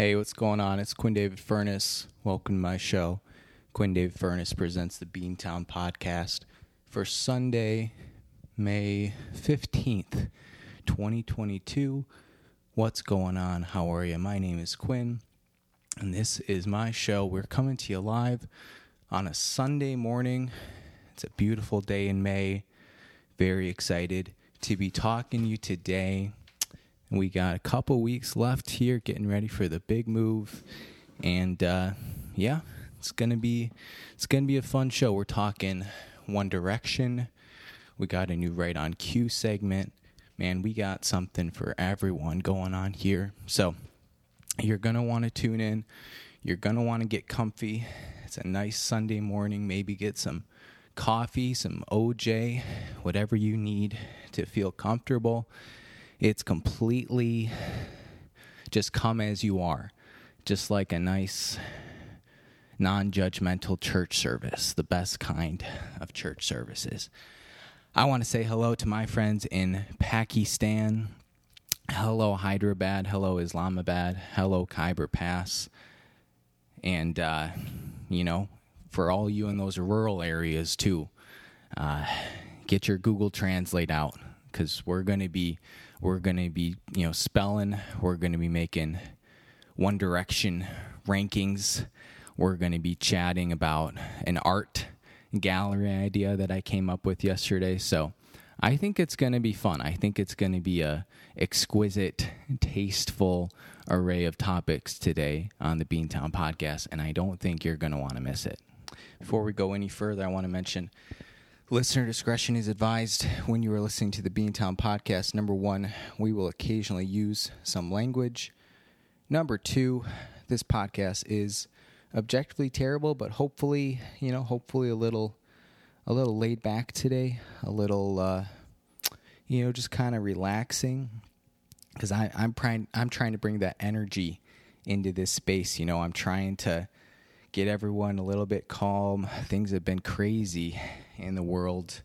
Hey, what's going on? It's Quinn David Furness. Welcome to my show. Quinn David Furness presents the Beantown podcast for Sunday, May 15th, 2022. What's going on? How are you? My name is Quinn, and this is my show. We're coming to you live on a Sunday morning. It's a beautiful day in May. Very excited to be talking to you today. We got a couple weeks left here, getting ready for the big move, and uh, yeah, it's gonna be it's gonna be a fun show. We're talking One Direction. We got a new Right on Cue segment. Man, we got something for everyone going on here. So you're gonna want to tune in. You're gonna want to get comfy. It's a nice Sunday morning. Maybe get some coffee, some OJ, whatever you need to feel comfortable it's completely just come as you are, just like a nice non judgmental church service, the best kind of church services. I want to say hello to my friends in Pakistan. Hello, Hyderabad. Hello, Islamabad. Hello, Khyber Pass. And, uh, you know, for all you in those rural areas too, uh, get your Google Translate out because we're going to be we're going to be, you know, spelling. We're going to be making One Direction rankings. We're going to be chatting about an art gallery idea that I came up with yesterday. So I think it's going to be fun. I think it's going to be a exquisite, tasteful array of topics today on the Beantown podcast, and I don't think you're going to want to miss it. Before we go any further, I want to mention Listener discretion is advised when you are listening to the Beantown podcast. Number one, we will occasionally use some language. Number two, this podcast is objectively terrible, but hopefully, you know, hopefully a little, a little laid back today, a little, uh, you know, just kind of relaxing. Because I'm trying, I'm trying to bring that energy into this space. You know, I'm trying to get everyone a little bit calm. Things have been crazy in the world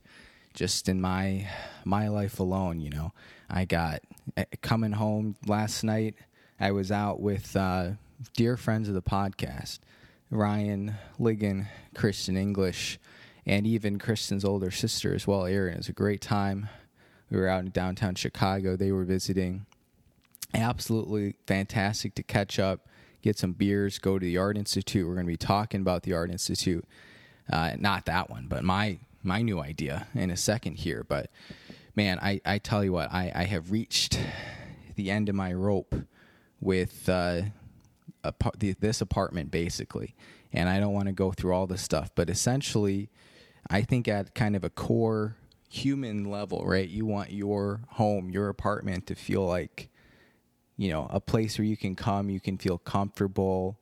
just in my my life alone, you know. I got eh, coming home last night, I was out with uh, dear friends of the podcast, Ryan Ligon, Kristen English, and even Kristen's older sister as well, Erin. It was a great time. We were out in downtown Chicago. They were visiting. Absolutely fantastic to catch up get some beers, go to the Art Institute. We're going to be talking about the Art Institute. Uh, not that one, but my my new idea in a second here. But man, I, I tell you what, I, I have reached the end of my rope with uh, a, this apartment basically, and I don't want to go through all this stuff. But essentially, I think at kind of a core human level, right? You want your home, your apartment to feel like you know, a place where you can come, you can feel comfortable,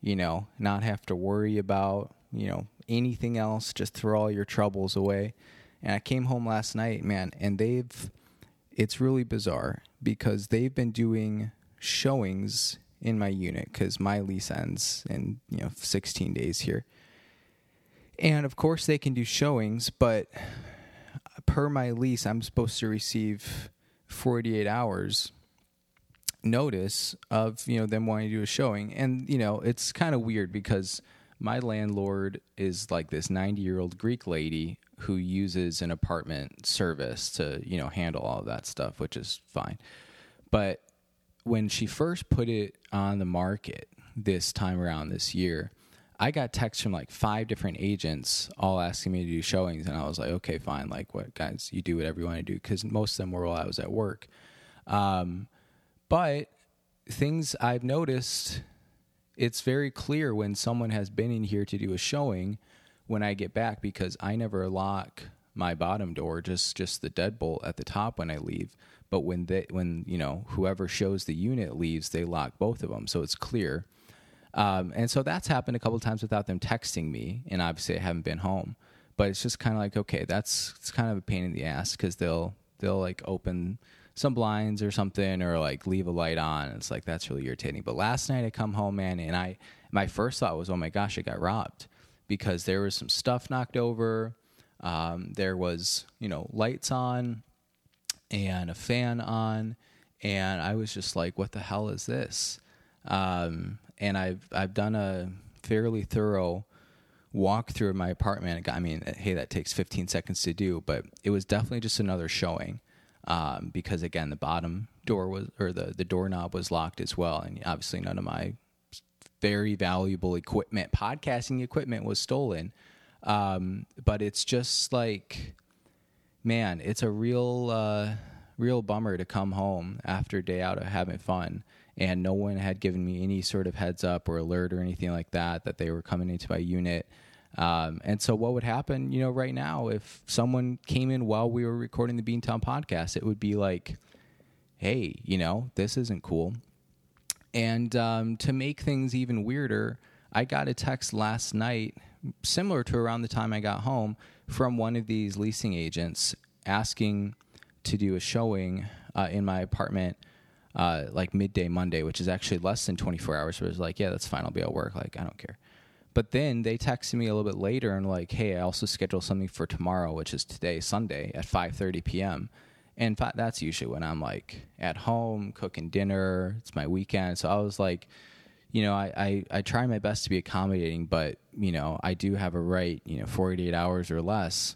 you know, not have to worry about, you know, anything else, just throw all your troubles away. And I came home last night, man, and they've it's really bizarre because they've been doing showings in my unit cuz my lease ends in, you know, 16 days here. And of course they can do showings, but per my lease I'm supposed to receive 48 hours notice of you know them wanting to do a showing, and you know it's kind of weird because my landlord is like this 90 year old Greek lady who uses an apartment service to you know handle all of that stuff, which is fine. But when she first put it on the market this time around this year, I got texts from like five different agents all asking me to do showings, and I was like, okay, fine. Like, what guys, you do whatever you want to do because most of them were while I was at work. Um, but things I've noticed, it's very clear when someone has been in here to do a showing when I get back because I never lock my bottom door, just just the deadbolt at the top when I leave. But when they when you know whoever shows the unit leaves, they lock both of them, so it's clear. Um, and so that's happened a couple times without them texting me, and obviously I haven't been home. But it's just kind of like okay, that's it's kind of a pain in the ass because they'll they'll like open some blinds or something or like leave a light on. It's like that's really irritating. But last night I come home, man, and I my first thought was, oh my gosh, I got robbed because there was some stuff knocked over. Um, there was you know lights on and a fan on, and I was just like, what the hell is this? um, and I've I've done a fairly thorough walk through my apartment. I mean, hey, that takes 15 seconds to do, but it was definitely just another showing um, because again, the bottom door was or the the doorknob was locked as well, and obviously none of my very valuable equipment, podcasting equipment, was stolen. Um, but it's just like, man, it's a real, uh, real bummer to come home after a day out of having fun, and no one had given me any sort of heads up or alert or anything like that that they were coming into my unit. Um, and so, what would happen, you know, right now, if someone came in while we were recording the Beantown podcast, it would be like, hey, you know, this isn't cool. And um, to make things even weirder, I got a text last night, similar to around the time I got home, from one of these leasing agents asking to do a showing uh, in my apartment. Uh, like midday Monday, which is actually less than 24 hours. So it was like, yeah, that's fine. I'll be at work. Like, I don't care. But then they texted me a little bit later and like, hey, I also scheduled something for tomorrow, which is today, Sunday, at 5:30 p.m. And that's usually when I'm like at home cooking dinner. It's my weekend, so I was like, you know, I, I, I try my best to be accommodating, but you know, I do have a right, you know, 48 hours or less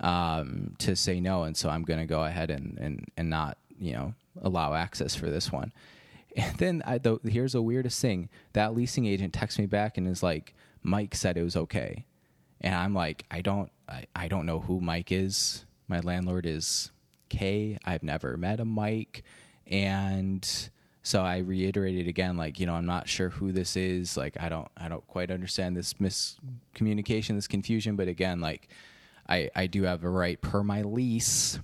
um, to say no, and so I'm going to go ahead and, and and not, you know, allow access for this one. And then I, the, here's the weirdest thing: that leasing agent texts me back and is like, "Mike said it was okay," and I'm like, "I don't, I, I don't know who Mike is. My landlord is K. I've never met a Mike. And so I reiterated again, like, you know, I'm not sure who this is. Like, I don't, I don't quite understand this miscommunication, this confusion. But again, like, I, I do have a right per my lease,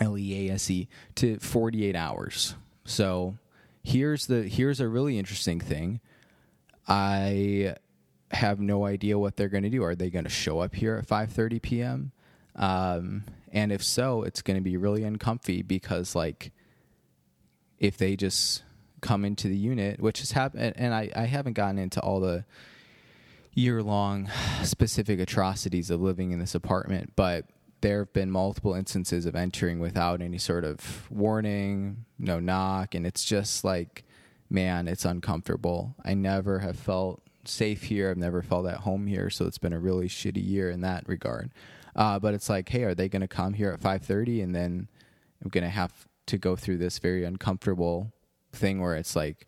L E A S E, to 48 hours. So here's the, here's a really interesting thing. I have no idea what they're going to do. Are they going to show up here at 5:30 p.m.? Um, and if so, it's going to be really uncomfy because, like, if they just come into the unit, which has happened, and I, I haven't gotten into all the year long specific atrocities of living in this apartment, but there have been multiple instances of entering without any sort of warning, no knock, and it's just like, man, it's uncomfortable. I never have felt safe here. I've never felt at home here, so it's been a really shitty year in that regard. Uh, but it's like, hey, are they going to come here at 5:30 and then I'm going to have to go through this very uncomfortable thing where it's like,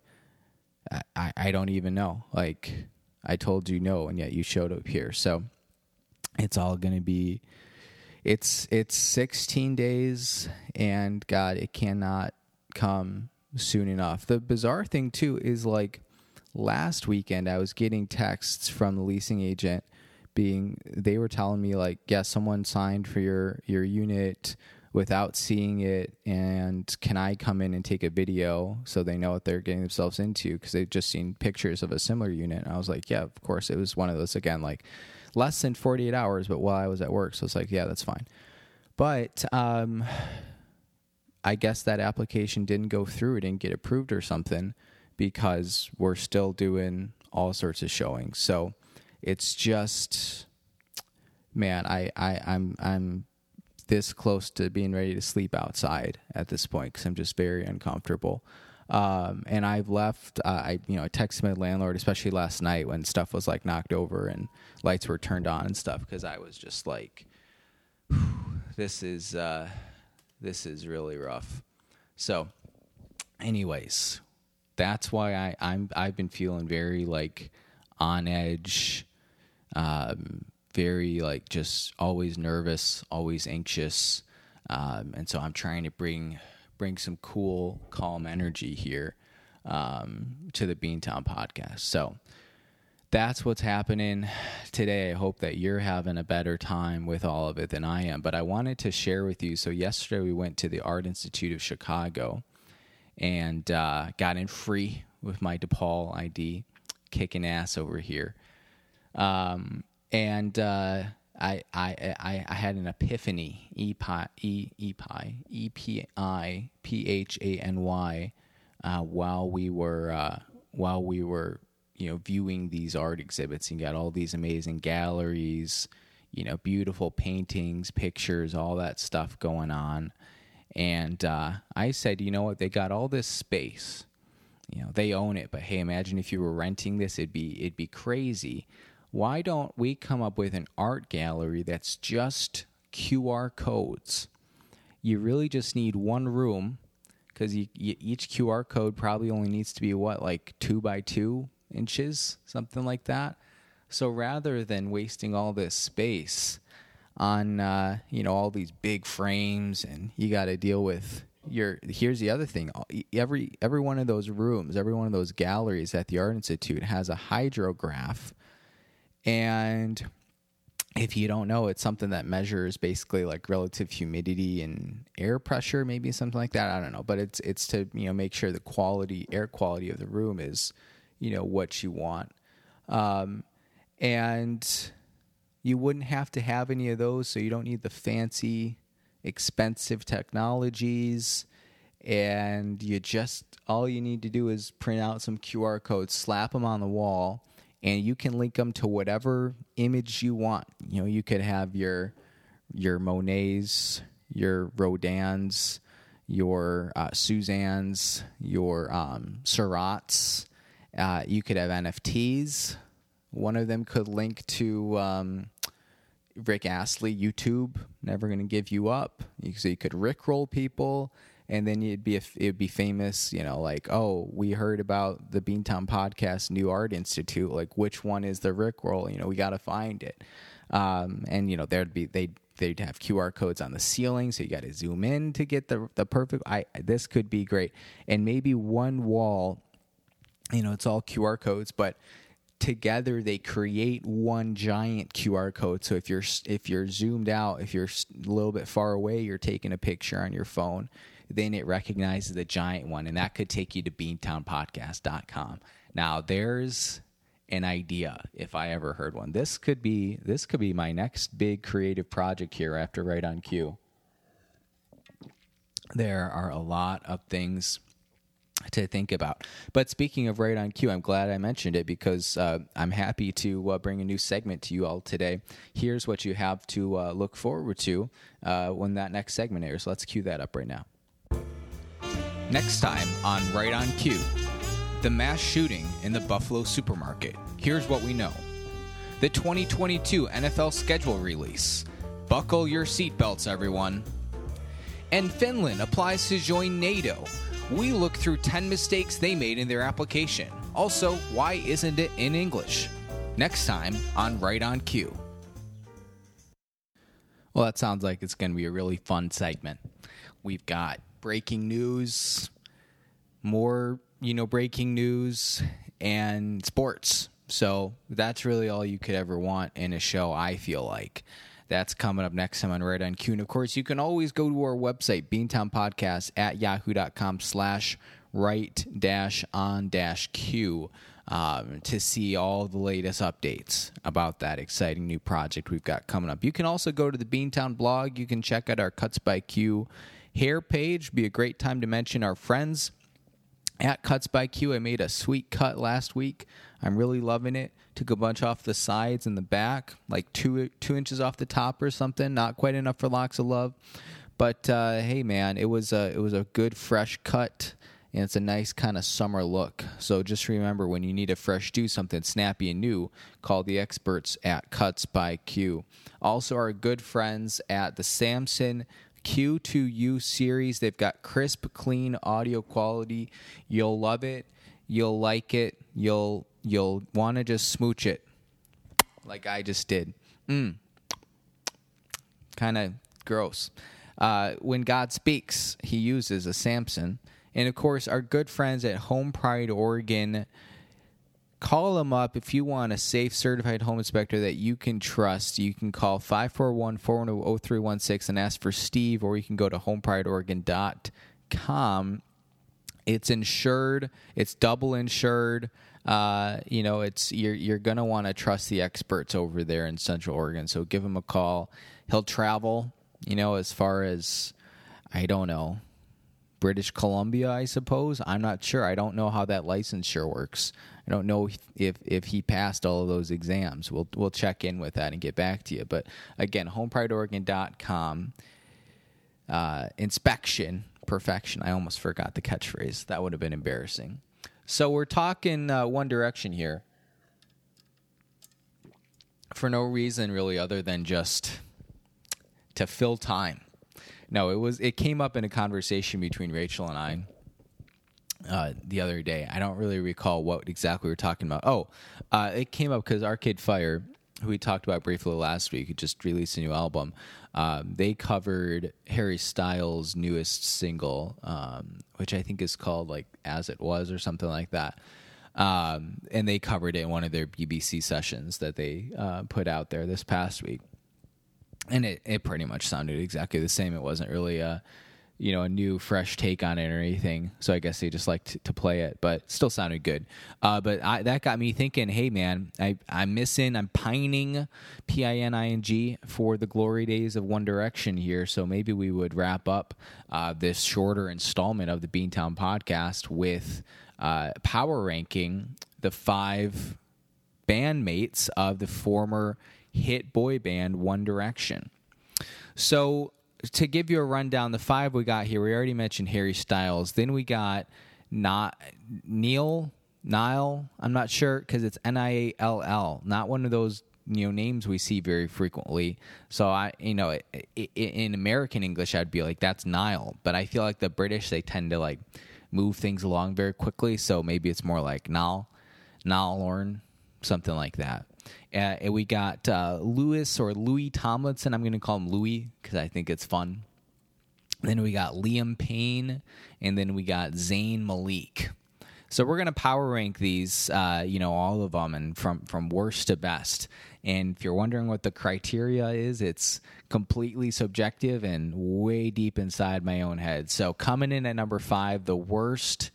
I, I don't even know. Like, I told you no, and yet you showed up here. So it's all going to be. It's it's 16 days, and God, it cannot come soon enough. The bizarre thing too is like last weekend I was getting texts from the leasing agent being they were telling me like yeah someone signed for your your unit without seeing it and can i come in and take a video so they know what they're getting themselves into? Because they've just seen pictures of a similar unit and i was like yeah of course. It was one of those again like less than 48 hours but while i was at work so it's like yeah that's fine. But um i guess that application didn't go through it didn't get approved or something because we're still doing all sorts of showings. So it's just man I, I i'm i'm this close to being ready to sleep outside at this point because i'm just very uncomfortable. Um, and i've left uh, i you know i texted my landlord especially last night when stuff was like knocked over and lights were turned on and stuff because i was just like this is uh, this is really rough. So anyways that's why i i'm i've been feeling very like on edge um, very like just always nervous, always anxious, um, and so I'm trying to bring bring some cool, calm energy here um, to the Beantown podcast. So that's what's happening today. I hope that you're having a better time with all of it than I am. But I wanted to share with you. So yesterday we went to the Art Institute of Chicago and uh, got in free with my DePaul ID, kicking ass over here. Um, and uh, I, I, I, I had an epiphany, E P E P I P H A N Y, uh, while we were uh, while we were you know viewing these art exhibits. You got all these amazing galleries, you know, beautiful paintings, pictures, all that stuff going on. And uh, I said, you know what? They got all this space, you know they own it but hey imagine if you were renting this it'd be it'd be crazy. Why don't we come up with an art gallery that's just qr codes? You really just need one room because each qr code probably only needs to be what like two by two inches something like that? So rather than wasting all this space on uh, you know all these big frames and you got to deal with your here's the other thing. Every every one of those rooms every one of those galleries at the art institute has a hydrograph. And if you don't know it's something that measures basically like relative humidity and air pressure maybe something like that. I don't know. But it's it's to you know make sure the quality air quality of the room is you know what you want. Um, and you wouldn't have to have any of those so you don't need the fancy expensive technologies and you just all you need to do is print out some QR codes, slap them on the wall, and you can link them to whatever image you want. You know, you could have your your Monets, your Rodins, your uh, Cézannes, your um. Uh, you could have NFTs. One of them could link to um, Rick Astley, YouTube, never going to give you up. So you could rickroll people, and then you'd be it'd be famous. You know, like oh, we heard about the Beantown Podcast New Art Institute. Like which one is the rickroll? You know, we got to find it. Um, and you know, there'd be they they'd have QR codes on the ceiling, so you got to zoom in to get the the perfect. I this could be great, and maybe one wall. You know, it's all QR codes, but together they create one giant QR code. So if you're if you're zoomed out, if you're a little bit far away, you're taking a picture on your phone, then it recognizes the giant one, and that could take you to beantownpodcast.com. Now there's an idea if I ever heard one. This could be this could be my next big creative project here after Right on Cue. There are a lot of things to think about. But speaking of right on cue, I'm glad I mentioned it because uh, I'm happy to uh, bring a new segment to you all today. Here's what you have to uh, look forward to uh, when that next segment airs. Let's cue that up right now. Next time on Right on Cue, the mass shooting in the Buffalo supermarket. Here's what we know the 2022 NFL schedule release. Buckle your seatbelts, everyone. And Finland applies to join NATO we look through 10 mistakes they made in their application. Also, why isn't it in English? Next time on Right on Cue. Well, that sounds like it's going to be a really fun segment. We've got breaking news, more, you know, breaking news, and sports. So that's really all you could ever want in a show, I feel like. That's coming up next time on Right on Cue. And of course, you can always go to our website, Beantown Podcast at yahoo.com slash right dash on dash Q. Um, to see all the latest updates about that exciting new project we've got coming up. You can also go to the Beantown blog. You can check out our Cuts by Q hair page. Be a great time to mention our friends at Cuts by Q. I made a sweet cut last week. I'm really loving it took a bunch off the sides and the back, like two two inches off the top or something. Not quite enough for locks of love, but uh, hey, man, it was a it was a good fresh cut. And it's a nice kind of summer look. So just remember when you need a fresh do, something snappy and new, call the experts at Cuts by Q. Also, our good friends at the Samson Q2U series. They've got crisp, clean audio quality. You'll love it. You'll like it. You'll you'll want to just smooch it like I just did. Mm. Kind of gross. Uh, when God speaks, he uses a Samson. And of course, our good friends at Home Pride Oregon, call them up if you want a safe certified home inspector that you can trust. You can call 541 410 0316 and ask for Steve, or you can go to homeprideoregon.com. It's insured, it's double insured uh, you know, it's you're you're gonna want to trust the experts over there in Central Oregon. So give him a call. He'll travel, you know, as far as I don't know, British Columbia, I suppose. I'm not sure. I don't know how that licensure works. I don't know if if he passed all of those exams. We'll we'll check in with that and get back to you. But again, homeprideoregon.com uh, inspection perfection. I almost forgot the catchphrase. That would have been embarrassing. So we're talking uh, One Direction here for no reason really other than just to fill time. No, it was it came up in a conversation between Rachel and I uh, the other day. I don't really recall what exactly we were talking about. Oh, uh, it came up because Arcade Fire, who we talked about briefly last week, just released a new album. Um, they covered Harry Styles' newest single, um, which I think is called like "As It Was" or something like that. Um, and they covered it in one of their BBC sessions that they uh, put out there this past week. And it, it pretty much sounded exactly the same. It wasn't really a you know a new fresh take on it or anything. So i guess they just liked to, play it but still sounded good. Uh, but I, that got me thinking hey man I, i'm missing i'm pining p-i-n-i-n-g for the glory days of one direction here. So maybe we would wrap up uh, this shorter installment of the beantown podcast with uh, power ranking the five bandmates of the former hit boy band One Direction. So, to give you a rundown, the five we got here, we already mentioned Harry Styles. Then we got not Neil Nile. I'm not sure because it's N I A L L, not one of those you know names we see very frequently. So I, you know, in American English, I'd be like that's Nile, but I feel like the British they tend to like move things along very quickly. So maybe it's more like Nal, Nal something like that. Uh, and we got uh, Lewis or Louis Tomlinson. I'm going to call him Louis because I think it's fun. Then we got Liam Payne, and then we got Zayn Malik. So we're gonna power rank these, uh, you know, all of them, and from from worst to best. And if you're wondering what the criteria is, it's completely subjective and way deep inside my own head. So coming in at number five, the worst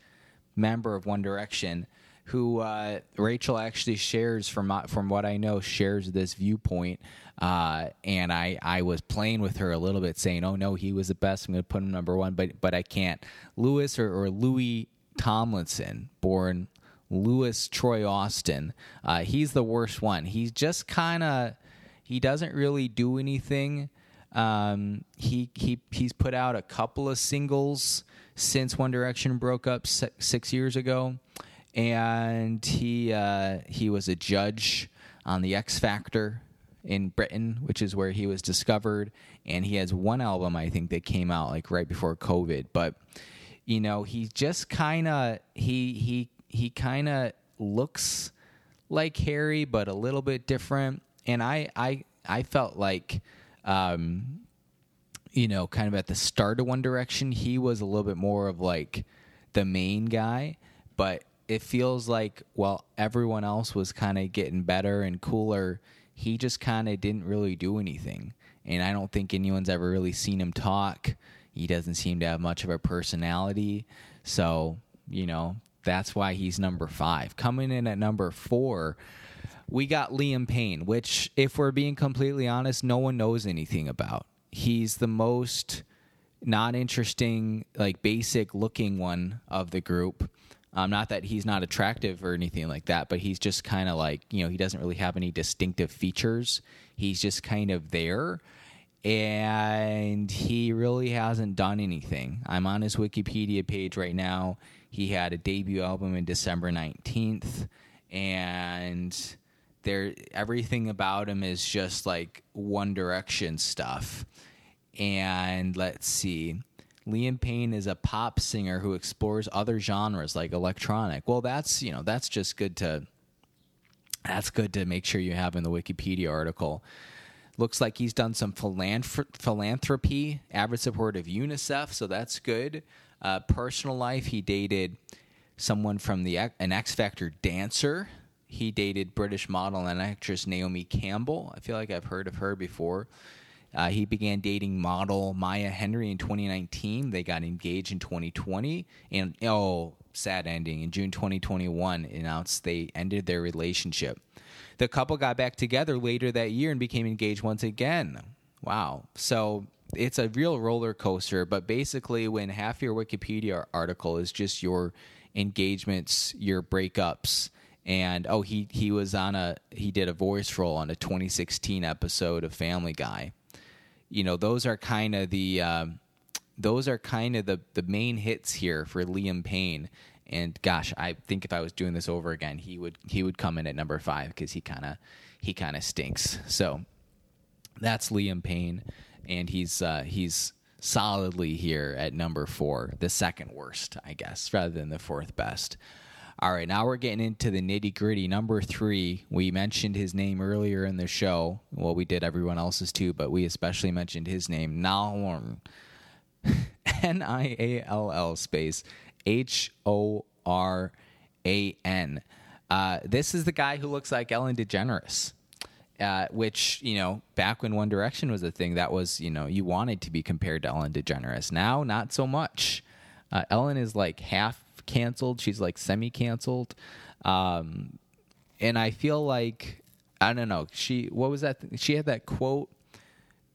member of One Direction, who uh, Rachel actually shares from from what I know shares this viewpoint. Uh, and I, I was playing with her a little bit, saying, "Oh no, he was the best. I'm going to put him number one," but but I can't. Lewis or, or Louis Tomlinson, born Lewis Troy Austin. Uh, he's the worst one. He's just kind of he doesn't really do anything. Um, he he he's put out a couple of singles since One Direction broke up six years ago, and he uh, he was a judge on the X Factor in Britain, which is where he was discovered. And he has one album I think that came out like right before COVID, but you know, he just kind of he he he kind of looks like Harry, but a little bit different. And I I I felt like, um, you know, kind of at the start of One Direction, he was a little bit more of like the main guy, but it feels like while everyone else was kind of getting better and cooler, he just kind of didn't really do anything. And I don't think anyone's ever really seen him talk. He doesn't seem to have much of a personality. So, you know, that's why he's number five. Coming in at number four, we got Liam Payne, which, if we're being completely honest, no one knows anything about. He's the most not interesting, like basic looking one of the group. Um, not that he's not attractive or anything like that, but he's just kind of like, you know, he doesn't really have any distinctive features. He's just kind of there and he really hasn't done anything. I'm on his Wikipedia page right now. He had a debut album in December 19th, and there everything about him is just like One Direction stuff. And let's see. Liam Payne is a pop singer who explores other genres like electronic. Well, that's, you know, that's just good to that's good to make sure you have in the Wikipedia article. Looks like he's done some philanthropy, avid support of UNICEF, so that's good. Uh, personal life, he dated someone from the an X Factor dancer. He dated British model and actress Naomi Campbell. I feel like I've heard of her before. Uh, he began dating model Maya Henry in 2019. They got engaged in 2020, and oh, sad ending in June 2021. Announced they ended their relationship. The couple got back together later that year and became engaged once again. Wow. So it's a real roller coaster, but basically, when half your Wikipedia article is just your engagements, your breakups, and oh, he he was on a he did a voice role on a 2016 episode of Family Guy. You know, those are kind of the um, those are kind of the the main hits here for Liam Payne. And gosh, I think if I was doing this over again, he would he would come in at number five because he kind of he kind of stinks. So that's Liam Payne, and he's uh, he's solidly here at number four, the second worst, I guess, rather than the fourth best. All right, now we're getting into the nitty gritty. Number three, we mentioned his name earlier in the show. Well, we did everyone else's too, but we especially mentioned his name, Nalorn. N I A L L space H O R A N. Uh, this is the guy who looks like Ellen DeGeneres. Uh, which you know, back when One Direction was a thing, that was you know you wanted to be compared to Ellen DeGeneres. Now, not so much. Uh, Ellen is like half canceled. She's like semi canceled, um, and I feel like I don't know. She what was that? Th- she had that quote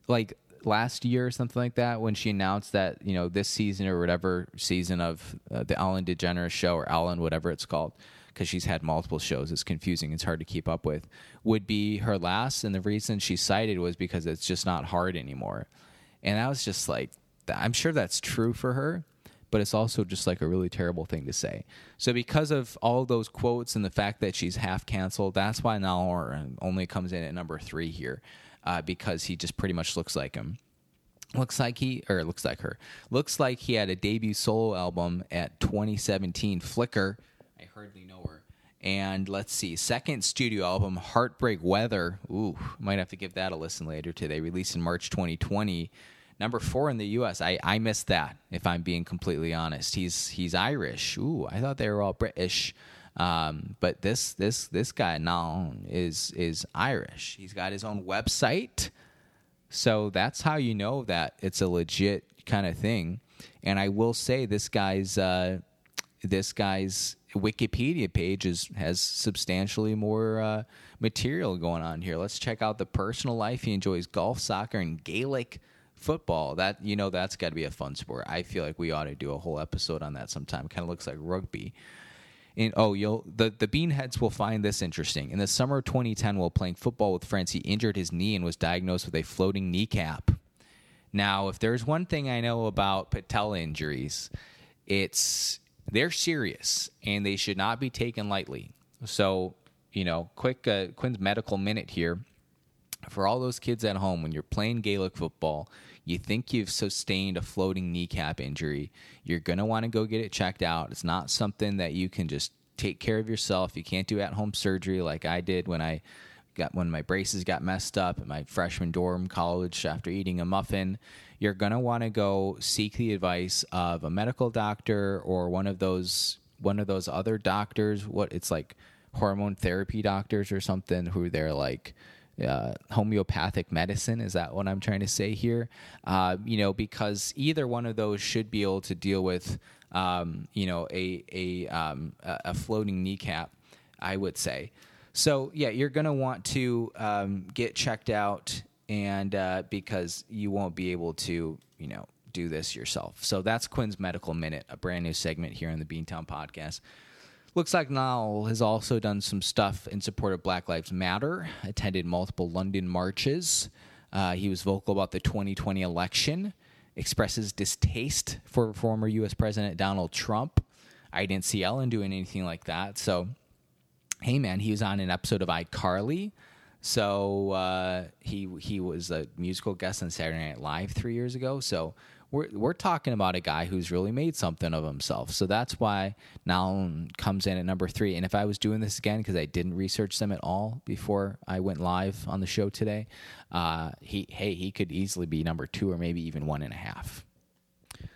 like last year or something like that when she announced that you know this season or whatever season of uh, the Ellen DeGeneres show or Ellen whatever it's called because she's had multiple shows it's confusing it's hard to keep up with would be her last and the reason she cited was because it's just not hard anymore and I was just like I'm sure that's true for her but it's also just like a really terrible thing to say. So because of all those quotes and the fact that she's half canceled, that's why Nalor only comes in at number three here, uh, because he just pretty much looks like him. Looks like he, or looks like her. Looks like he had a debut solo album at 2017 Flicker. I hardly know her. And let's see, second studio album, Heartbreak Weather. Ooh, might have to give that a listen later today. Released in March 2020 number four in the U.S. I, I missed that. If I'm being completely honest, he's he's Irish. Ooh, I thought they were all British. Um, but this this this guy now is is Irish. He's got his own website, so that's how you know that it's a legit kind of thing. And I will say this guy's uh, this guy's Wikipedia page is, has substantially more uh, material going on here. Let's check out the personal life. He enjoys golf, soccer, and Gaelic football that you know that's got to be a fun sport. I feel like we ought to do a whole episode on that sometime. Kind of looks like rugby. And oh you'll the, the beanheads will find this interesting. In the summer of 2010 while playing football with friends he injured his knee and was diagnosed with a floating kneecap. Now if there's one thing i know about patella injuries it's they're serious and they should not be taken lightly. So you know quick uh, quick's medical minute here. For all those kids at home when you're playing gaelic football you think you've sustained a floating kneecap injury, you're going to want to go get it checked out. It's not something that you can just take care of yourself. You can't do at home surgery like I did when I got when my braces got messed up at my freshman dorm college after eating a muffin. You're going to want to go seek the advice of a medical doctor or one of those one of those other doctors. What it's like hormone therapy doctors or something who they're like uh, homeopathic medicine. Is that what I'm trying to say here? Uh, you know, because either one of those should be able to deal with, um, you know, a a um, a floating kneecap. I would say. So yeah, you're going to want to um, get checked out, and uh, because you won't be able to, you know, do this yourself. So that's Quinn's Medical Minute, a brand new segment here on the Beantown Podcast. Looks like Niall has also done some stuff in support of Black Lives Matter, attended multiple London marches. Uh, he was vocal about the 2020 election, expresses distaste for former U.S. President Donald Trump. I didn't see Ellen doing anything like that. So, hey, man, he was on an episode of iCarly. So uh, he he was a musical guest on Saturday Night Live three years ago. So we're we're talking about a guy who's really made something of himself. So that's why Nolan comes in at number three. And if I was doing this again because I didn't research them at all before I went live on the show today, uh, he hey he could easily be number two or maybe even one and a half.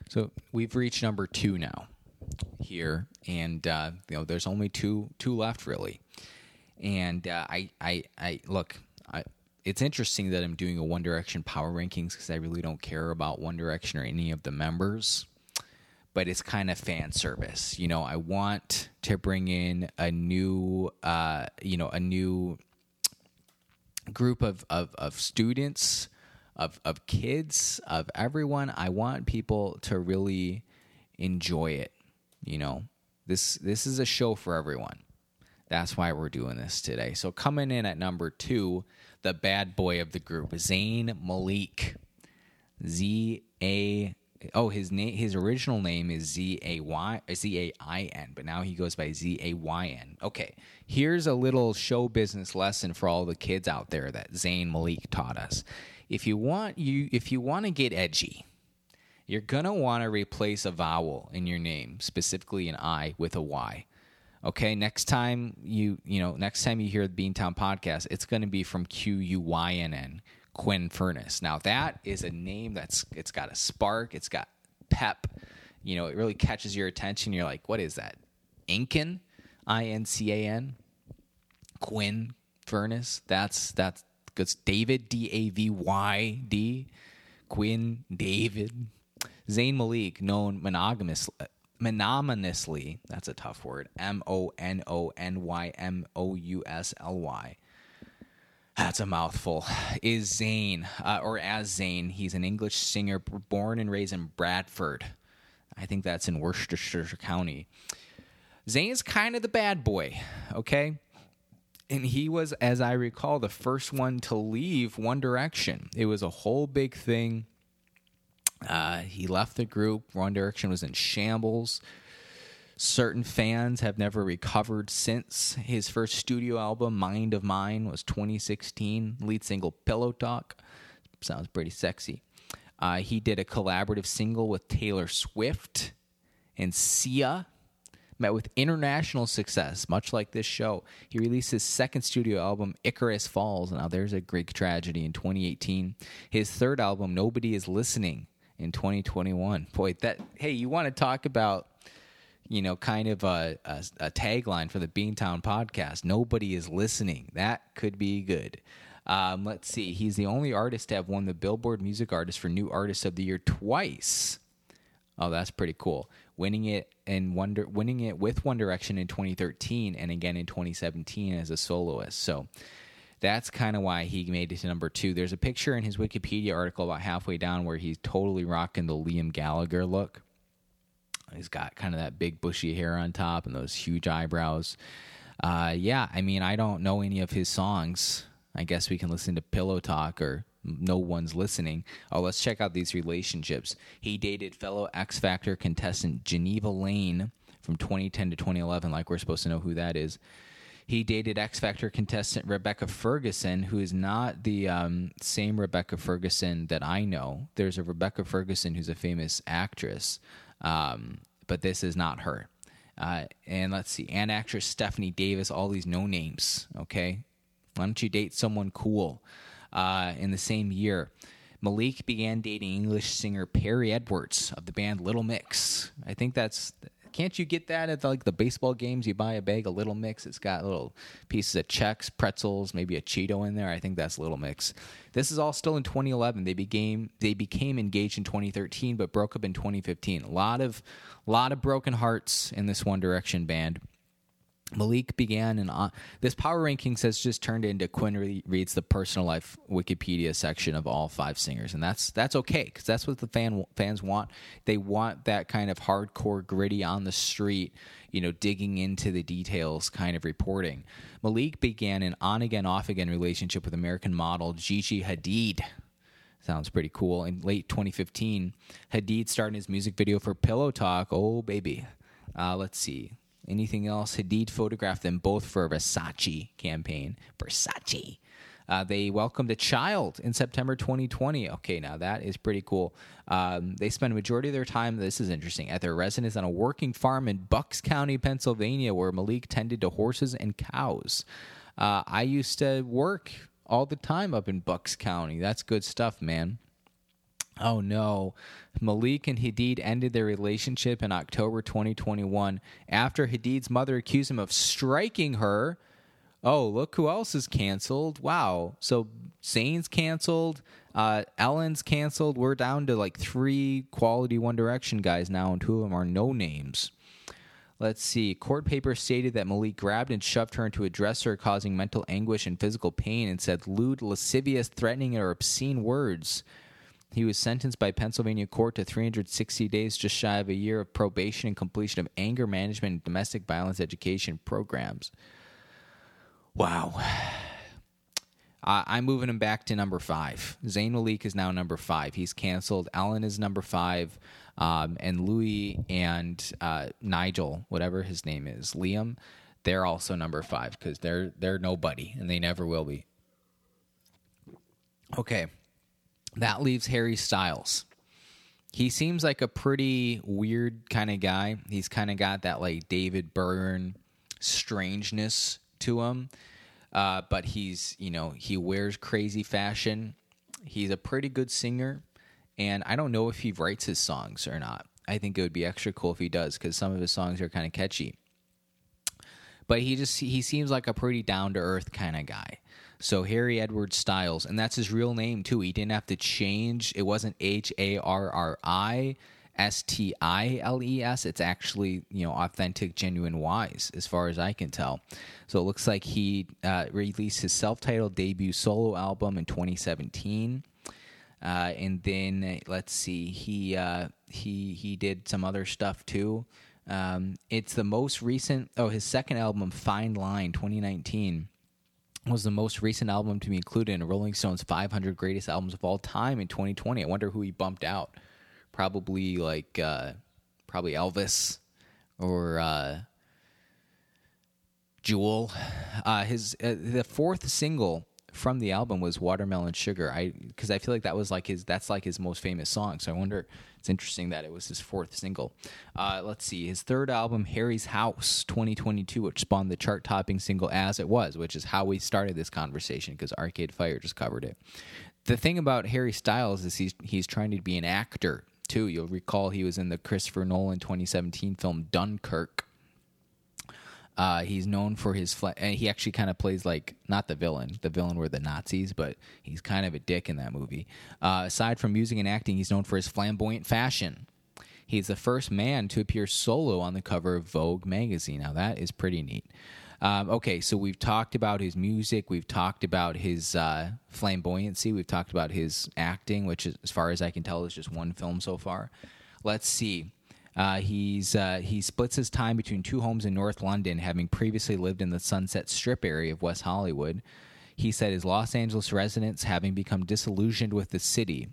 So we've reached number two now here, and uh, you know there's only two two left really. And uh, I I I look it's interesting that I'm doing a One Direction power rankings because I really don't care about One Direction or any of the members. But it's kind of fan service, you know. I want to bring in a new, uh, you know, a new group of of, of students, of of kids, of everyone. I want people to really enjoy it. You know, this this is a show for everyone. That's why we're doing this today. So coming in at number two the bad boy of the group, Zayn Malik. Z A Oh, his name, his original name is Z A Y Z A I N, but now he goes by Z A Y N. Okay, here's a little show business lesson for all the kids out there that Zayn Malik taught us. If you want you, if you want to get edgy, you're gonna want to replace a vowel in your name, specifically an I, with a Y. Okay, next time you you know next time you hear the Beantown podcast, it's going to be from Q U Y N N Quinn Furness Now that is a name that's it's got a spark, it's got pep. You know, it really catches your attention. You're like, what is that? Incan, I N C A N, Quinn Furness That's that's good. David D A V Y D, Quinn David, Zayn Malik, known monogamous mononymously. That's a tough word. M O N O N Y M O U S L Y that's a mouthful. Is Zayn, uh, or as Zayn, he's an English singer born and raised in Bradford. I think that's in Worcestershire County. Zayn's kind of the bad boy, okay? And he was, as I recall, the first one to leave One Direction. It was a whole big thing. Uh, he left the group. One Direction was in shambles. Certain fans have never recovered since. His first studio album, Mind of Mine, was 2016. Lead single, Pillow Talk. Sounds pretty sexy. Uh, he did a collaborative single with Taylor Swift and Sia. Met with international success, much like this show. He released his second studio album, Icarus Falls. Now, there's a Greek tragedy in 2018. His third album, Nobody Is Listening, in 2021. Boy, that, hey, you want to talk about you know, kind of a, a, a tagline for the Beantown podcast. Nobody is listening. That could be good. Um, let's see. He's the only artist to have won the Billboard Music Artist for New Artist of the Year twice. Oh, that's pretty cool. Winning it and wonder winning it with One Direction in 2013 and again in 2017 as a soloist. So that's kind of why he made it to number two. There's a picture in his Wikipedia article about halfway down where he's totally rocking the Liam Gallagher look. He's got kind of that big bushy hair on top and those huge eyebrows. Uh, yeah, I mean, I don't know any of his songs. I guess we can listen to Pillow Talk or No One's Listening. Oh, let's check out these relationships. He dated fellow X Factor contestant Geneva Lane from 2010 to 2011, like we're supposed to know who that is. He dated X Factor contestant Rebecca Ferguson, who is not the um, same Rebecca Ferguson that I know. There's a Rebecca Ferguson who's a famous actress. Um, but this is not her. Uh, and let's see, and actress Stephanie Davis, all these no names. Okay, why don't you date someone cool? Uh, in the same year, Malik began dating English singer Perrie Edwards of the band Little Mix. I think that's can't you get that at the, like the baseball games? You buy a bag of Little Mix. It's got little pieces of Chex, pretzels, maybe a Cheeto in there. I think that's Little Mix. This is all still in 2011. They became they became engaged in 2013, but broke up in 2015. A lot of lot of broken hearts in this One Direction band. Malik began and uh, this power rankings has just turned into Quinn reads the personal life Wikipedia section of all five singers, and that's that's okay because that's what the fan fans want. They want that kind of hardcore, gritty on the street, you know, digging into the details kind of reporting. Malik began an on again, off again relationship with American model Gigi Hadid. Sounds pretty cool. In late 2015, Hadid started his music video for Pillow Talk. Oh baby, uh, let's see Anything else? Hadid photographed them both for a Versace campaign. Versace. Uh, they welcomed a child in September 2020. Okay, now that is pretty cool. Um, they spend a majority of their time, this is interesting, at their residence on a working farm in Bucks County, Pennsylvania, where Malik tended to horses and cows. Uh, I used to work all the time up in Bucks County. That's good stuff, man. Oh no. Malik and Hadid ended their relationship in October 2021 after Hadid's mother accused him of striking her. Oh, look who else is canceled. Wow. So Zayn's canceled. Uh, Ellen's canceled. We're down to like three quality One Direction guys now, and two of them are no names. Let's see. Court papers stated that Malik grabbed and shoved her into a dresser, causing mental anguish and physical pain, and said lewd, lascivious, threatening, or obscene words. He was sentenced by Pennsylvania court to 360 days, just shy of a year of probation and completion of anger management and domestic violence education programs. Wow. Uh, I'm moving him back to number five. Zayn Malik is now number five. He's canceled. Alan is number five. Um, and Louis and uh, Nigel, whatever his name is, Liam, they're also number five because they're they're nobody and they never will be. Okay, that leaves Harry Styles. He seems like a pretty weird kind of guy. He's kind of got that like David Byrne strangeness to him. Uh, but he's, you know, he wears crazy fashion. He's a pretty good singer. And I don't know if he writes his songs or not. I think it would be extra cool if he does because some of his songs are kind of catchy. But he just, he seems like a pretty down to earth kind of guy. So Harry Edward Styles, and that's his real name too. He didn't have to change. It wasn't H A R R I S T I L E S. It's actually you know authentic, genuine Wise, as far as I can tell. So it looks like he uh, released his self-titled debut solo album in 2017. Uh, and then let's see, he uh, he he did some other stuff too. Um, it's the most recent. Oh, his second album, Fine Line, 2019 was the most recent album to be included in Rolling Stone's 500 greatest albums of all time in 2020. I wonder who he bumped out. Probably like uh, probably Elvis or uh, Jewel. Uh, his uh, the fourth single from the album was Watermelon Sugar. I because I feel like that was like his that's like his most famous song. So I wonder it's interesting that it was his fourth single. Uh, let's see. His third album, Harry's House 2022, which spawned the chart topping single As It Was, which is how we started this conversation because Arcade Fire just covered it. The thing about Harry Styles is he's, he's trying to be an actor too. You'll recall he was in the Christopher Nolan 2017 film Dunkirk uh, he's known for his fla- and he actually kind of plays like not the villain. The villain were the Nazis, but he's kind of a dick in that movie. Uh, aside from music and acting, he's known for his flamboyant fashion. He's the first man to appear solo on the cover of Vogue magazine. Now that is pretty neat. Um, okay, so we've talked about his music, we've talked about his uh, flamboyancy, we've talked about his acting, which, is, as far as I can tell, is just one film so far. Let's see. Uh, he's uh, he splits his time between two homes in North London, having previously lived in the Sunset Strip area of West Hollywood. He said his Los Angeles residence, having become disillusioned with the city,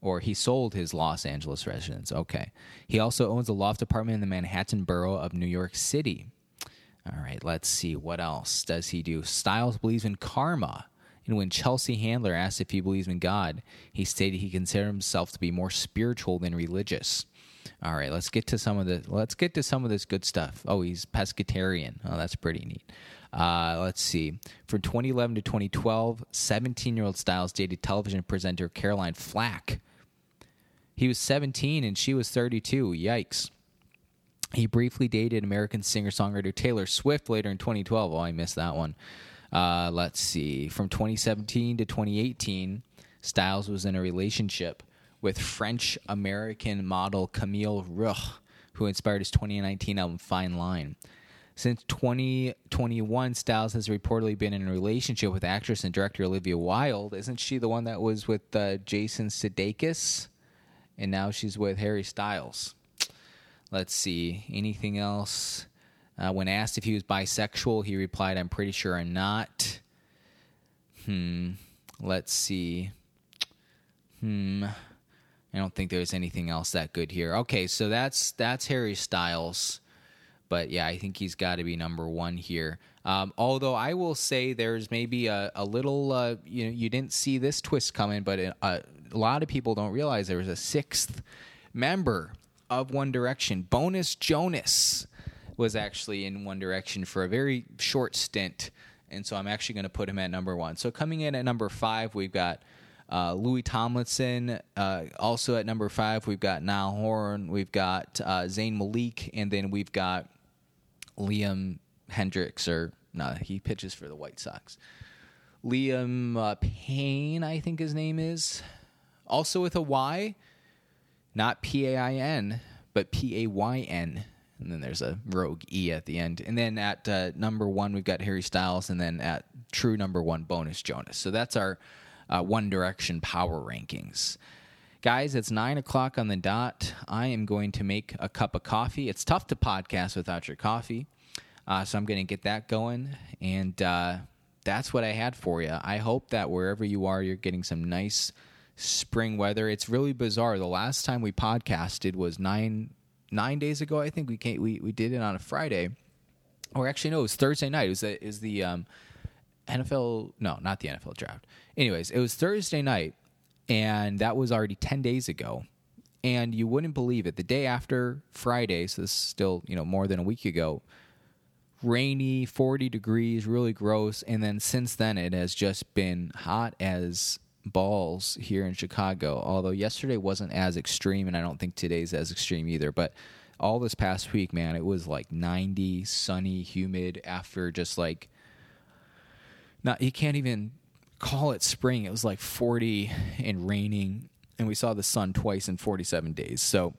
or he sold his Los Angeles residence. Okay. He also owns a loft apartment in the Manhattan borough of New York City. All right, let's see. What else does he do? Styles believes in karma. And when Chelsea Handler asked if he believes in God, he stated he considered himself to be more spiritual than religious. All right, let's get to some of the let's get to some of this good stuff. Oh, he's pescatarian. Oh, that's pretty neat. Uh, let's see. From 2011 to 2012, 17 year old Styles dated television presenter Caroline Flack. He was 17 and she was 32. Yikes. He briefly dated American singer songwriter Taylor Swift later in 2012. Oh, I missed that one. Uh, let's see. From 2017 to 2018, Styles was in a relationship with French American model Camille Rowe, who inspired his 2019 album Fine Line. Since 2021, Styles has reportedly been in a relationship with actress and director Olivia Wilde. Isn't she the one that was with uh, Jason Sudeikis? And now she's with Harry Styles. Let's see. Anything else? Uh, when asked if he was bisexual, he replied, I'm pretty sure I'm not. Hmm. Let's see. Hmm. I don't think there's anything else that good here. Okay, so that's that's Harry Styles, but yeah, I think he's got to be number one here. Um, although I will say there's maybe a, a little uh, you know you didn't see this twist coming, but uh, a lot of people don't realize there was a sixth member of One Direction. Bonus Jonas was actually in One Direction for a very short stint, and so I'm actually going to put him at number one. So coming in at number five, we've got. Uh, Louis Tomlinson, uh, also at number five, we've got Niall Horan, we've got uh, Zayn Malik, and then we've got Liam Hendriks, or no, he pitches for the White Sox. Liam uh, Payne, I think his name is, also with a Y, not P A I N, but P A Y N. And then there's a rogue E at the end. And then at uh, number one, we've got Harry Styles, and then at true number one, Bonus Jonas. So that's our uh, One Direction power rankings. Guys, it's nine o'clock on the dot. I am going to make a cup of coffee. It's tough to podcast without your coffee, uh, so I'm going to get that going. And uh, that's what I had for you. I hope that wherever you are, you're getting some nice spring weather. It's really bizarre. The last time we podcasted was nine nine days ago. I think we came, we we did it on a Friday, or actually no, it was Thursday night. It was the, is the um, NFL? No, not the NFL draft. Anyways, it was Thursday night, and that was already ten days ago. And you wouldn't believe it. The day after Friday, so this is still you know more than a week ago. Rainy, 40 degrees, really gross. And then since then, it has just been hot as balls here in Chicago. Although yesterday wasn't as extreme, and I don't think today's as extreme either. But all this past week, man, it was like 90, sunny, humid after just like not you can't even call it spring. It was like 40 and raining, and we saw the sun twice in 47 days. So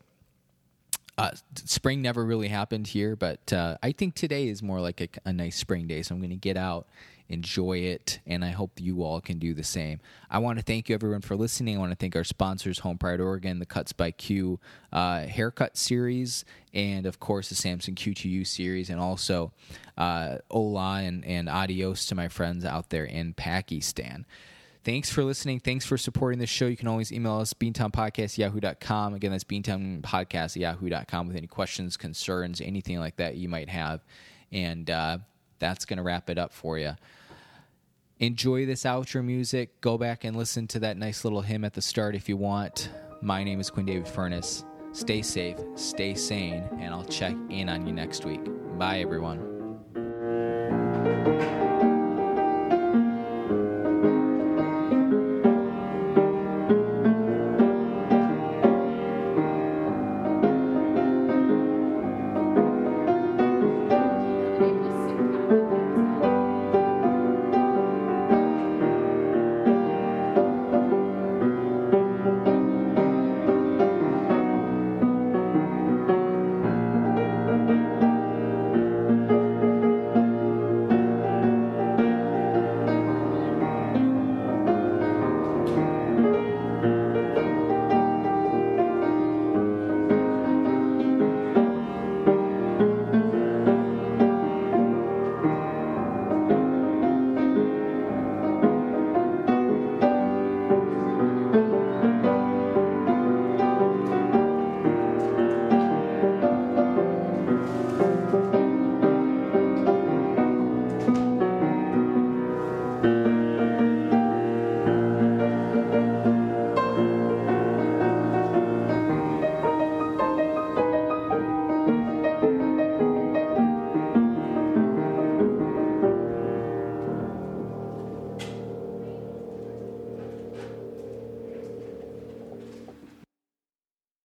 uh, spring never really happened here, but uh, I think today is more like a, a nice spring day. So I'm going to get out, enjoy it, and I hope you all can do the same. I want to thank you everyone for listening. I want to thank our sponsors, Home Pride Oregon, the Cuts by Q uh, haircut series, and of course the Samson Q2U series, and also uh, Ola and, and adios to my friends out there in Pakistan. Thanks for listening. Thanks for supporting the show. You can always email us, beantownpodcast.yahoo.com. Again, that's beantownpodcast.yahoo.com with any questions, concerns, anything like that you might have. And uh, that's going to wrap it up for you. Enjoy this outro music. Go back and listen to that nice little hymn at the start if you want. My name is Quinn David Furness. Stay safe, stay sane, and I'll check in on you next week. Bye, everyone.